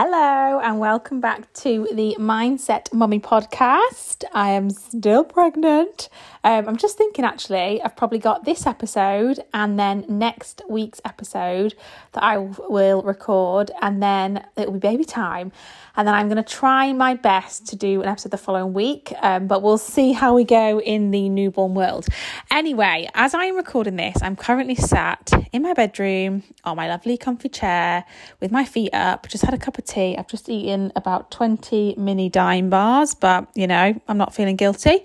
Hello, and welcome back to the Mindset Mummy podcast. I am still pregnant. Um, I'm just thinking actually, I've probably got this episode and then next week's episode that I will record, and then it will be baby time. And then I'm going to try my best to do an episode the following week, um, but we'll see how we go in the newborn world. Anyway, as I'm recording this, I'm currently sat in my bedroom on my lovely comfy chair with my feet up, just had a cup of tea. I've just eaten about 20 mini dime bars, but you know, I'm not feeling guilty.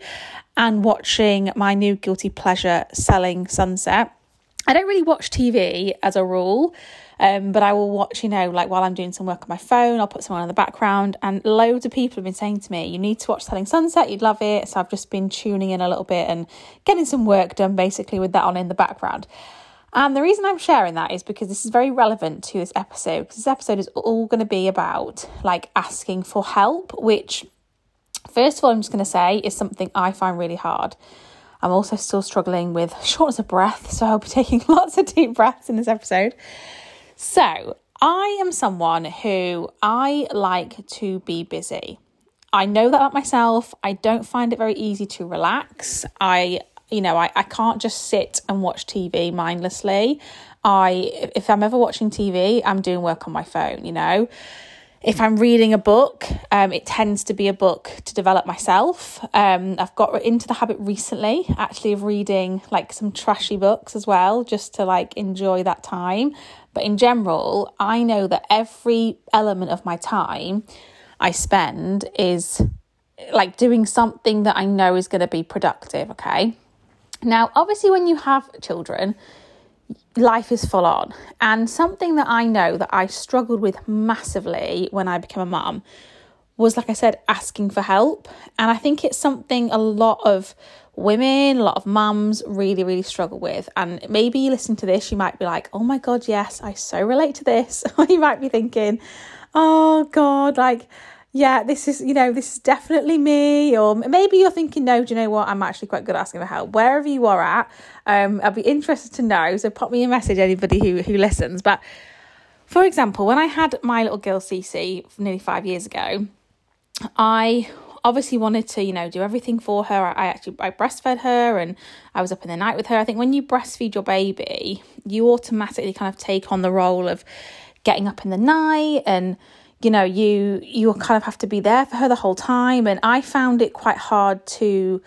And watching my new guilty pleasure selling sunset. I don't really watch TV as a rule. Um, but I will watch, you know, like while I'm doing some work on my phone, I'll put someone in the background. And loads of people have been saying to me, you need to watch Selling Sunset, you'd love it. So I've just been tuning in a little bit and getting some work done basically with that on in the background. And the reason I'm sharing that is because this is very relevant to this episode, because this episode is all going to be about like asking for help, which, first of all, I'm just going to say is something I find really hard. I'm also still struggling with shortness of breath, so I'll be taking lots of deep breaths in this episode. So, I am someone who I like to be busy. I know that about myself. I don't find it very easy to relax. I, you know, I, I can't just sit and watch TV mindlessly. I if I'm ever watching TV, I'm doing work on my phone, you know if I'm reading a book, um, it tends to be a book to develop myself. Um, I've got into the habit recently, actually, of reading like some trashy books as well, just to like enjoy that time. But in general, I know that every element of my time I spend is like doing something that I know is going to be productive. Okay. Now, obviously, when you have children, life is full on. And something that I know that I struggled with massively when I became a mum was, like I said, asking for help. And I think it's something a lot of women, a lot of mums really, really struggle with. And maybe you listen to this, you might be like, oh my God, yes, I so relate to this. Or you might be thinking, oh God, like, yeah, this is, you know, this is definitely me. Or maybe you're thinking, no, do you know what? I'm actually quite good at asking for help. Wherever you are at, um, I'd be interested to know. So pop me a message, anybody who, who listens. But for example, when I had my little girl Cece nearly five years ago, I obviously wanted to, you know, do everything for her. I actually I breastfed her and I was up in the night with her. I think when you breastfeed your baby, you automatically kind of take on the role of getting up in the night and you know you you kind of have to be there for her the whole time. And i found it quite hard to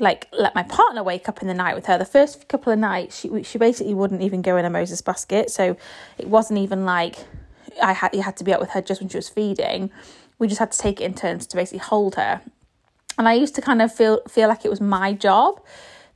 like let my partner wake up in the night with her. The first couple of nights she she basically wouldn't even go in a moses basket. So it wasn't even like i had you had to be up with her just when she was feeding. We just had to take it in turns to basically hold her. And i used to kind of feel feel like it was my job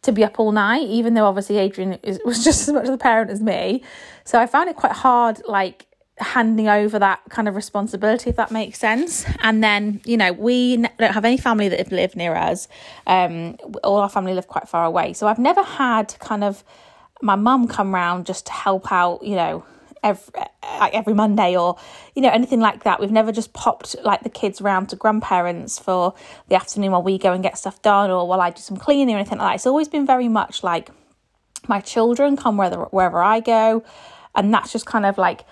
to be up all night even though obviously adrian is, was just as much of the parent as me. So i found it quite hard like handing over that kind of responsibility, if that makes sense. And then, you know, we don't have any family that have lived near us. Um, all our family live quite far away. So I've never had kind of my mum come round just to help out, you know, every every Monday or you know anything like that. We've never just popped like the kids around to grandparents for the afternoon while we go and get stuff done or while I do some cleaning or anything like that. It's always been very much like my children come wherever wherever I go, and that's just kind of like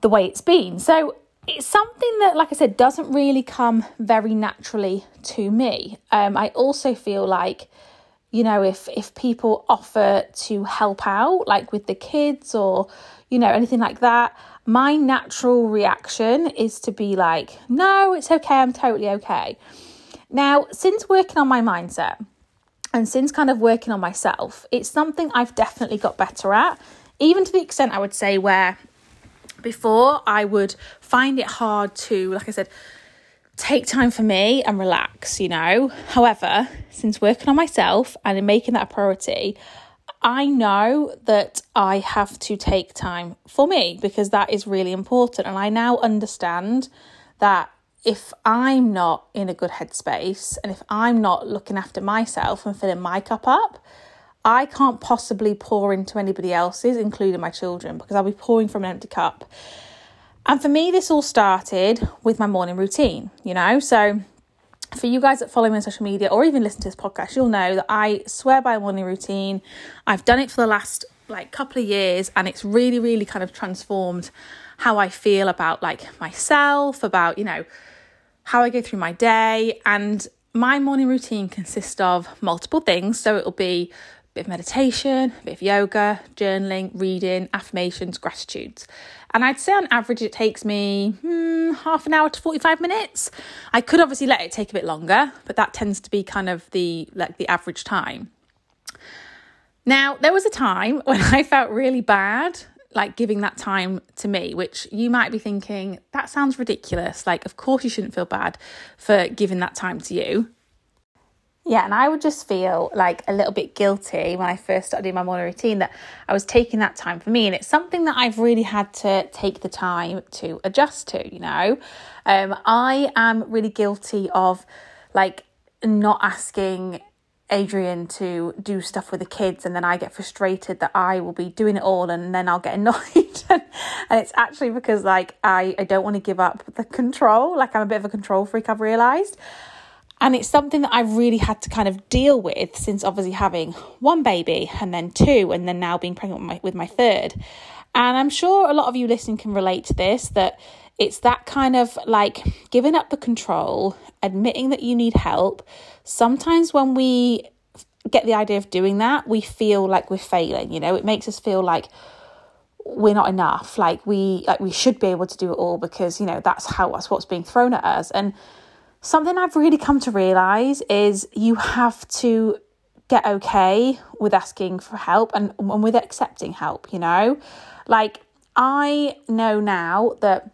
the way it's been. So it's something that, like I said, doesn't really come very naturally to me. Um, I also feel like, you know, if if people offer to help out, like with the kids or you know anything like that, my natural reaction is to be like, no, it's okay, I'm totally okay. Now, since working on my mindset and since kind of working on myself, it's something I've definitely got better at, even to the extent I would say where before, I would find it hard to, like I said, take time for me and relax, you know. However, since working on myself and in making that a priority, I know that I have to take time for me because that is really important. And I now understand that if I'm not in a good headspace and if I'm not looking after myself and filling my cup up, I can't possibly pour into anybody else's, including my children, because I'll be pouring from an empty cup. And for me, this all started with my morning routine, you know? So for you guys that follow me on social media or even listen to this podcast, you'll know that I swear by a morning routine. I've done it for the last like couple of years and it's really, really kind of transformed how I feel about like myself, about, you know, how I go through my day. And my morning routine consists of multiple things. So it'll be bit of meditation, a bit of yoga, journaling, reading, affirmations, gratitudes. And I'd say on average it takes me hmm, half an hour to 45 minutes. I could obviously let it take a bit longer, but that tends to be kind of the like the average time. Now, there was a time when I felt really bad like giving that time to me, which you might be thinking, that sounds ridiculous. Like, of course, you shouldn't feel bad for giving that time to you. Yeah, and I would just feel like a little bit guilty when I first started doing my morning routine that I was taking that time for me. And it's something that I've really had to take the time to adjust to, you know. Um, I am really guilty of like not asking Adrian to do stuff with the kids, and then I get frustrated that I will be doing it all, and then I'll get annoyed. and it's actually because like I I don't want to give up the control. Like I'm a bit of a control freak. I've realised. And it's something that I've really had to kind of deal with since obviously having one baby and then two, and then now being pregnant with my, with my third. And I'm sure a lot of you listening can relate to this that it's that kind of like giving up the control, admitting that you need help. Sometimes when we get the idea of doing that, we feel like we're failing, you know, it makes us feel like we're not enough like we like we should be able to do it all because you know that's how that's what's being thrown at us and something i've really come to realize is you have to get okay with asking for help and, and with accepting help you know? Like i know now that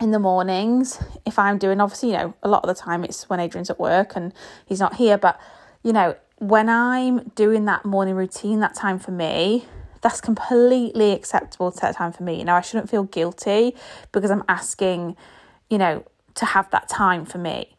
in the mornings if i'm doing obviously you know a lot of the time it's when adrian's at work and he's not here but you know when i'm doing that morning routine that time for me that's completely acceptable to that time for me. You know i shouldn't feel guilty because i'm asking you know to have that time for me.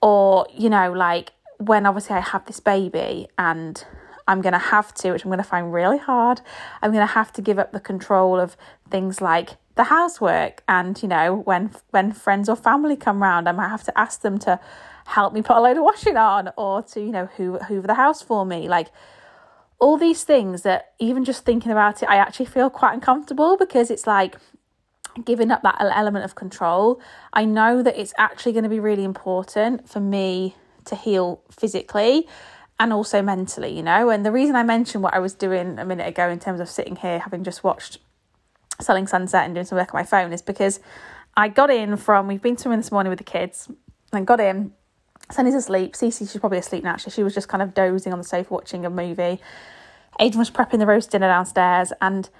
Or you know like when obviously i have this baby and I'm going to have to, which I'm going to find really hard, I'm going to have to give up the control of things like the housework and you know when when friends or family come round i might have to ask them to help me put a load of washing on or to you know hoover, hoover the house for me. Like all these things that even just thinking about it i actually feel quite uncomfortable because it's like giving up that element of control i know that it's actually going to be really important for me to heal physically and also mentally you know and the reason i mentioned what i was doing a minute ago in terms of sitting here having just watched selling sunset and doing some work on my phone is because I got in from we've been swimming this morning with the kids and got in. Sunny's asleep. Cece, she's probably asleep now. Actually, she was just kind of dozing on the sofa watching a movie. Adrian was prepping the roast dinner downstairs, and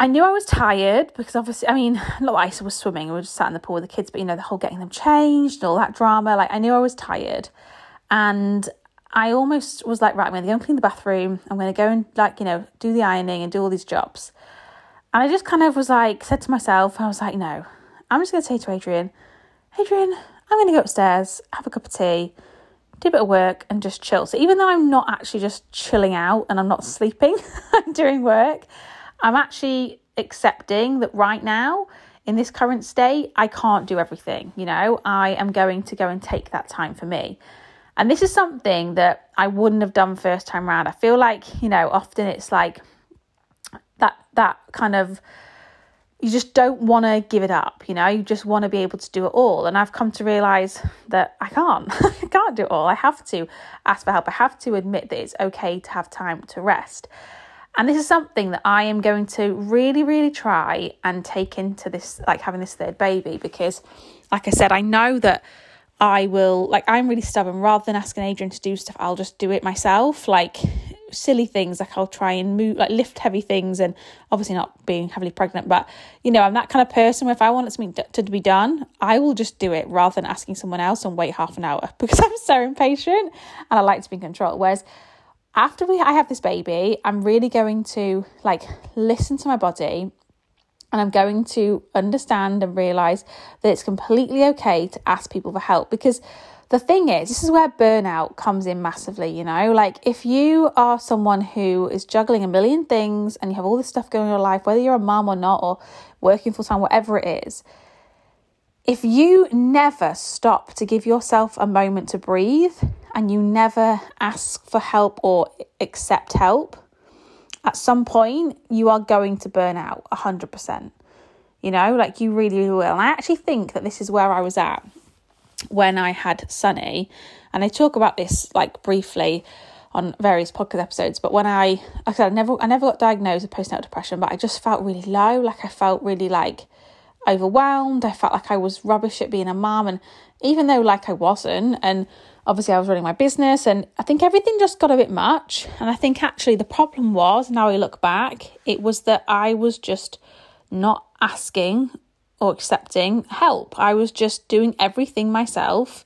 I knew I was tired because obviously, I mean, not that I was swimming. We were just sat in the pool with the kids, but you know, the whole getting them changed and all that drama. Like, I knew I was tired, and I almost was like, right, I'm going to go and clean the bathroom. I'm going to go and like, you know, do the ironing and do all these jobs. And I just kind of was like, said to myself, I was like, no, I'm just going to say to Adrian, Adrian, I'm going to go upstairs, have a cup of tea, do a bit of work, and just chill. So even though I'm not actually just chilling out and I'm not sleeping, I'm doing work, I'm actually accepting that right now, in this current state, I can't do everything. You know, I am going to go and take that time for me. And this is something that I wouldn't have done first time round. I feel like, you know, often it's like, that that kind of you just don't want to give it up you know you just want to be able to do it all and i've come to realize that i can't i can't do it all i have to ask for help i have to admit that it's okay to have time to rest and this is something that i am going to really really try and take into this like having this third baby because like i said i know that i will like i'm really stubborn. Rather than asking adrian to do stuff i'll just do it myself. Like silly things like I'll try and move like lift heavy things and obviously not being heavily pregnant but you know I'm that kind of person where if I want something to be done I will just do it rather than asking someone else and wait half an hour because I'm so impatient and I like to be in control. Whereas after we I have this baby I'm really going to like listen to my body and I'm going to understand and realize that it's completely okay to ask people for help because the thing is, this is where burnout comes in massively, you know? Like, if you are someone who is juggling a million things and you have all this stuff going on in your life, whether you're a mom or not, or working full time, whatever it is, if you never stop to give yourself a moment to breathe and you never ask for help or accept help, at some point you are going to burn out 100%. You know, like you really, will. And I actually think that this is where I was at when I had Sunny. And I talk about this like briefly on various podcast episodes. But when I, like I said, I never, I never got diagnosed with postnatal depression, but I just felt really low. Like I felt really like overwhelmed. I felt like I was rubbish at being a mom, and even though like I wasn't, and obviously I was running my business, and I think everything just got a bit much. And I think actually the problem was now I look back, it was that I was just not asking or accepting help. I was just doing everything myself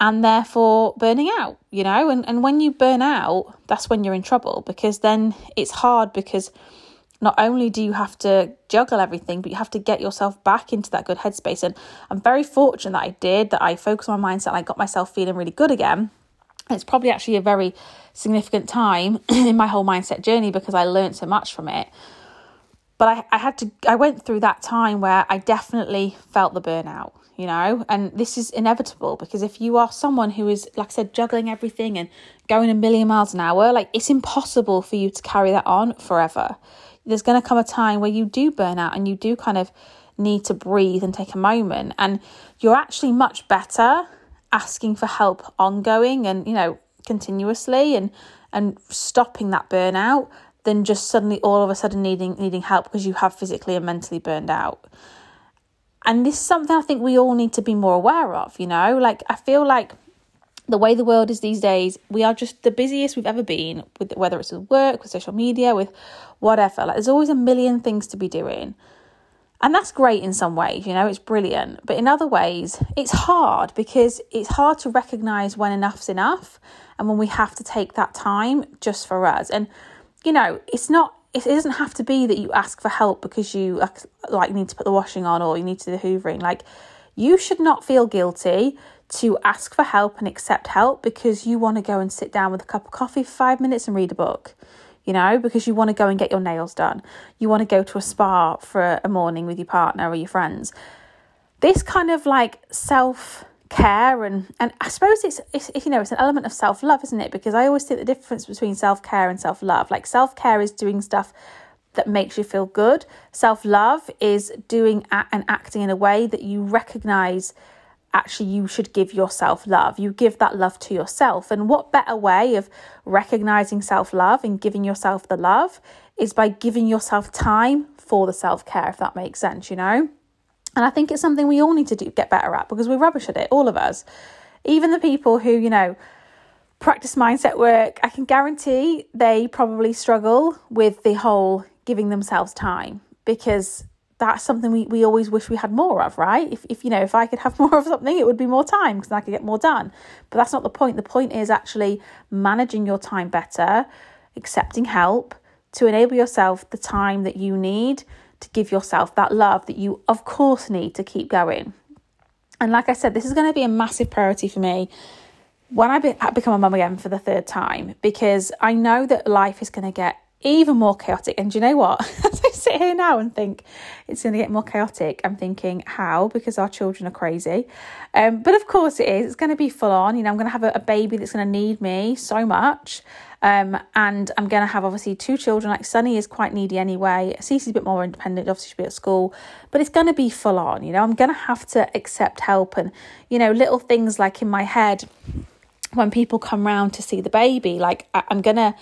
and therefore burning out, you know? And, and when you burn out, that's when you're in trouble because then it's hard because not only do you have to juggle everything, but you have to get yourself back into that good headspace. And I'm very fortunate that I did, that I focused on my mindset and I got myself feeling really good again. It's probably actually a very significant time in my whole mindset journey because I learned so much from it. But I, I had to, I went through that time where I definitely felt the burnout you know, and this is inevitable because if you are someone who is, like I said, juggling everything and going a million miles an hour, like it's impossible for you to carry that on forever. There's going to come a time where you do burn out and you do kind of need to breathe and take a moment, and you're actually much better asking for help ongoing and, you know, continuously and and stopping that burnout than just suddenly all of a sudden needing needing help because you have physically and mentally burned out. And this is something I think we all need to be more aware of, you know? Like, I feel like the way the world is these days, we are just the busiest we've ever been, with whether it's with work, with social media, with whatever. Like, there's always a million things to be doing. And that's great in some ways, you know, it's brilliant. But in other ways, it's hard because it's hard to recognize when enough's enough and when we have to take that time just for us. And, you know, it's not it doesn't have to be that you ask for help because you like need to put the washing on or you need to do the hoovering like you should not feel guilty to ask for help and accept help because you want to go and sit down with a cup of coffee for 5 minutes and read a book you know because you want to go and get your nails done you want to go to a spa for a morning with your partner or your friends this kind of like self care and and I suppose it's, it's you know it's an element of self love, isn't it? Because I always think the difference between self care and self love. Like self care is doing stuff that makes you feel good. Self love is doing and acting in a way that you recognize. Actually, you should give yourself love. You give that love to yourself. And what better way of recognizing self love and giving yourself the love is by giving yourself time for the self care, if that makes sense, you know? And I think it's something we all need to do, get better at because we're rubbish at it, all of us. Even the people who, you know, practice mindset work, I can guarantee they probably struggle with the whole giving themselves time because that's something we, we always wish we had more of, right? If, if you know, if I could have more of something, it would be more time because I could get more done. But that's not the point. The point is actually managing your time better, accepting help to enable yourself the time that you need to give yourself that love that you, of course, need to keep going. And like I said, this is going to be a massive priority for me when I be- become a mum again for the third time because I know that life is going to get even more chaotic. And you know what? Sit here now and think it's going to get more chaotic, I'm thinking, how? Because our children are crazy. Um, but of course it is. It's going to be full on. You know, I'm going to have a, a baby that's going to need me so much. Um, and I'm going to have obviously two children. Like Sunny is quite needy anyway. Cece's a bit more independent. Obviously, she'll be at school, but it's going to be full on. You know, I'm going to have to accept help and you know little things like in my head when people come round to see the baby. Like I- I'm going to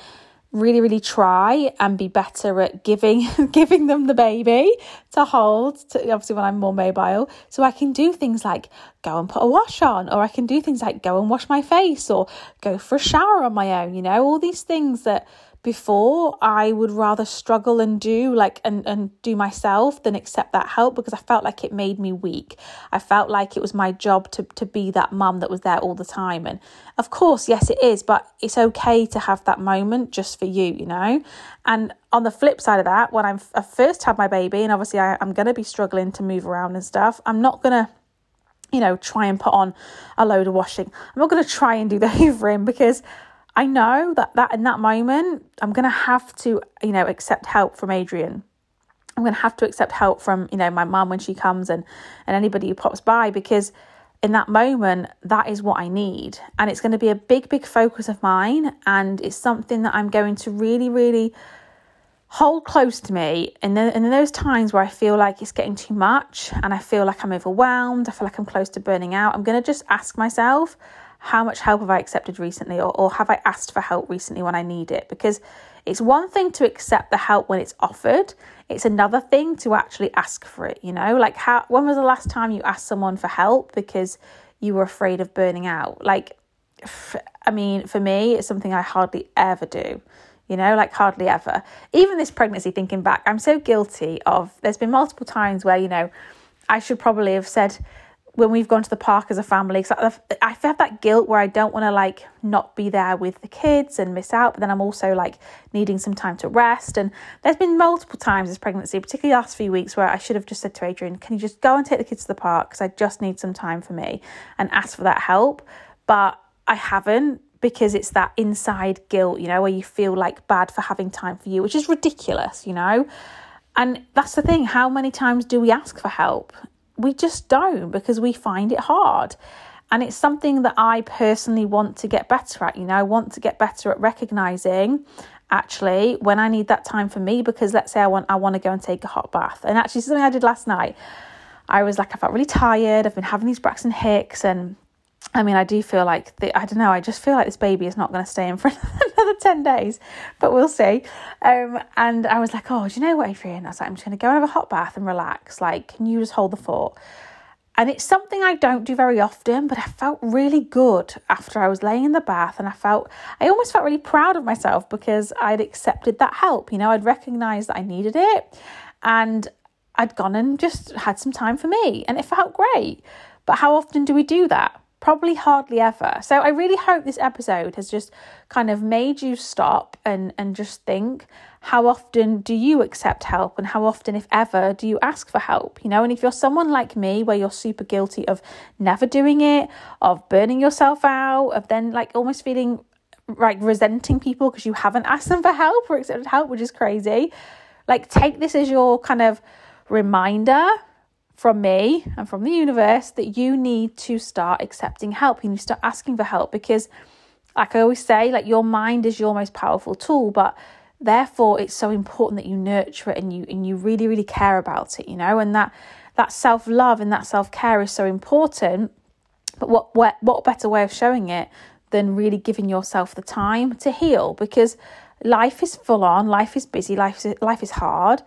really really try and be better at giving giving them the baby to hold to, obviously when I'm more mobile. So I can do things like go and put a wash on or I can do things like go and wash my face or go for a shower on my own you know all these things that before I would rather struggle and do like and, and do myself than accept that help because I felt like it made me weak. I felt like it was my job to to be that mum that was there all the time. And of course, yes it is, but it's okay to have that moment just for you, you know? And on the flip side of that, when I'm, I first had my baby and obviously I, I'm gonna be struggling to move around and stuff, I'm not gonna you know, try and put on a load of washing. I'm not going to try and do the hoovering because I know that that in that moment I'm going to have to, you know, accept help from Adrian. I'm going to have to accept help from, you know, my mum when she comes and and anybody who pops by because in that moment that is what I need and it's going to be a big big focus of mine and it's something that I'm going to really really hold close to me and then in those times where I feel like it's getting too much and I feel like I'm overwhelmed, I feel like I'm close to burning out, I'm going to just ask myself, how much help have I accepted recently or, or have I asked for help recently when I need it? Because it's one thing to accept the help when it's offered, it's another thing to actually ask for it, you know? Like how when was the last time you asked someone for help because you were afraid of burning out? Like I mean, for me, it's something I hardly ever do you know, like hardly ever. Even this pregnancy, thinking back, I'm so guilty of. There's been multiple times where, you know, I should probably have said when we've gone to the park as a family, because I've had that guilt where I don't want to like not be there with the kids and miss out, but then I'm also like needing some time to rest. And there's been multiple times this pregnancy, particularly last few weeks, where I should have just said to Adrian, "Can you just go and take the kids to the park? Because I just need some time for me," and ask for that help. But I haven't because it's that inside guilt, you know, where you feel like bad for having time for you, which is ridiculous, you know. And that's the thing, how many times do we ask for help? We just don't because we find it hard. And it's something that I personally want to get better at, you know, I want to get better at recognizing actually when I need that time for me because let's say I want I want to go and take a hot bath. And actually something I did last night. I was like I felt really tired. I've been having these Braxton Hicks and I mean, I do feel like the, I don't know. I just feel like this baby is not going to stay in for another ten days, but we'll see. Um, and I was like, oh, do you know what, Adrian? I was like, I'm just going to go and have a hot bath and relax. Like, can you just hold the fort? And it's something I don't do very often, but I felt really good after I was laying in the bath, and I felt I almost felt really proud of myself because I'd accepted that help. You know, I'd recognised that I needed it, and I'd gone and just had some time for me, and it felt great. But how often do we do that? Probably hardly ever. So I really hope this episode has just kind of made you stop and, and just think how often do you accept help and how often, if ever, do you ask for help? You know, and if you're someone like me where you're super guilty of never doing it, of burning yourself out, of then like almost feeling like resenting people because you haven't asked them for help or accepted help, which is crazy. Like, take this as your kind of reminder from me and from the universe that you need to start accepting help. You need to start asking for help because, like I always say, like your mind is your most powerful tool, but therefore it's so important that you nurture it and you and you really really care about it. You know, and that that self love and that self care is so important. But what what what better way of showing it than really giving yourself the time to heal because life is full on, life is busy, life is, life is hard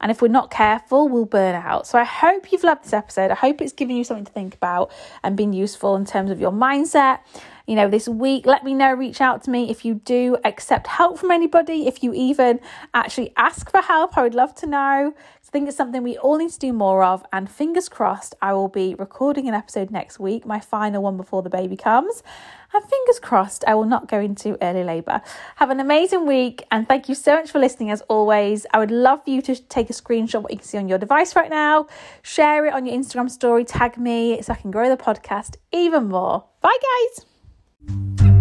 and if we're not careful, we'll burn out. So I hope you've loved this episode. I hope it's given you something to think about and been useful in terms of your mindset. You know, this week, let me know, reach out to me if you do accept help from anybody, if you even actually ask for help. I would love to know. I think it's something we all need to do more of. And fingers crossed, I will be recording an episode next week, my final one before the baby comes. And fingers crossed, I will not go into early labour. Have an amazing week and thank you so much for listening as always. I would love for you to take a screenshot of what you can see on your device right now, share it on your Instagram story, tag me so I can grow the podcast even more. Bye, guys. Thank you.